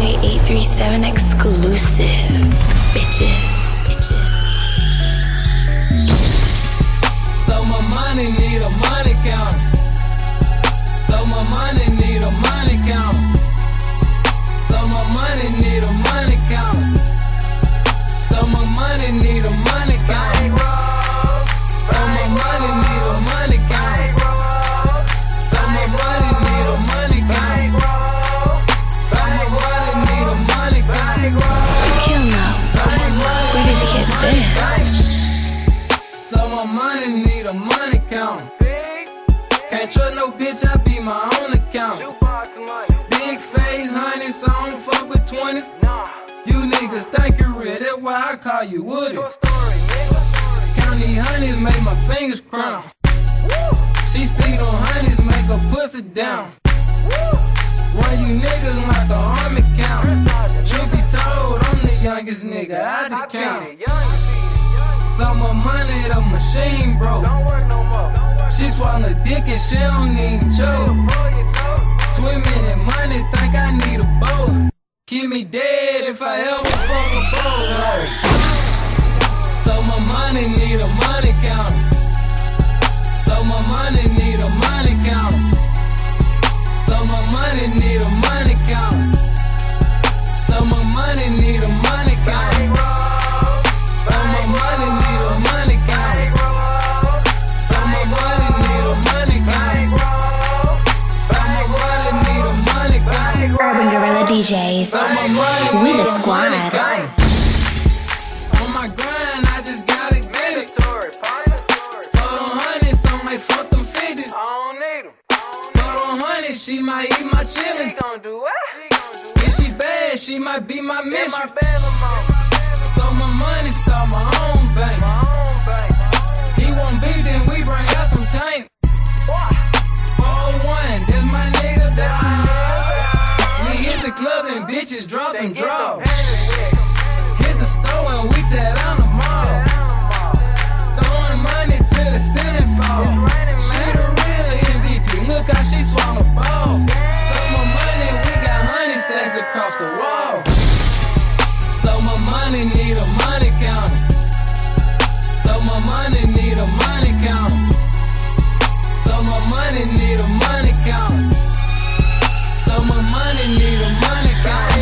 837 exclusive, bitches. My money need a money count. Can't trust no bitch, I be my own account. Big face, honey, so I don't fuck with 20. You niggas think you real, that's why I call you Woody. Count these honeys, make my fingers crown. She see them honeys, make her pussy down. Run you niggas like the army count. Truth be told, I'm the youngest nigga out the count. So my money, the machine broke. Don't work no more. She swallow dick and she don't even choke. Swimming in money, think I need a boat. Keep me dead if I ever fuck a boat. So my money need a money DJs. So my money We need the squad. money counter. On my grind, I just gotta get it. For them hundreds, so make fuck them fifties. For them hundreds, she might eat my chillin'. If she bad, she might be my mistress. bitches and drugs. Hit the store and we tear down the mall. Throwing money to the ceiling centerfold. She the real MVP. Look how she swung the ball. So my money, we got honey stacks across the wall. So my money need a money counter. So my money need a money counter. So my money need a money counter. So my money need a money counter.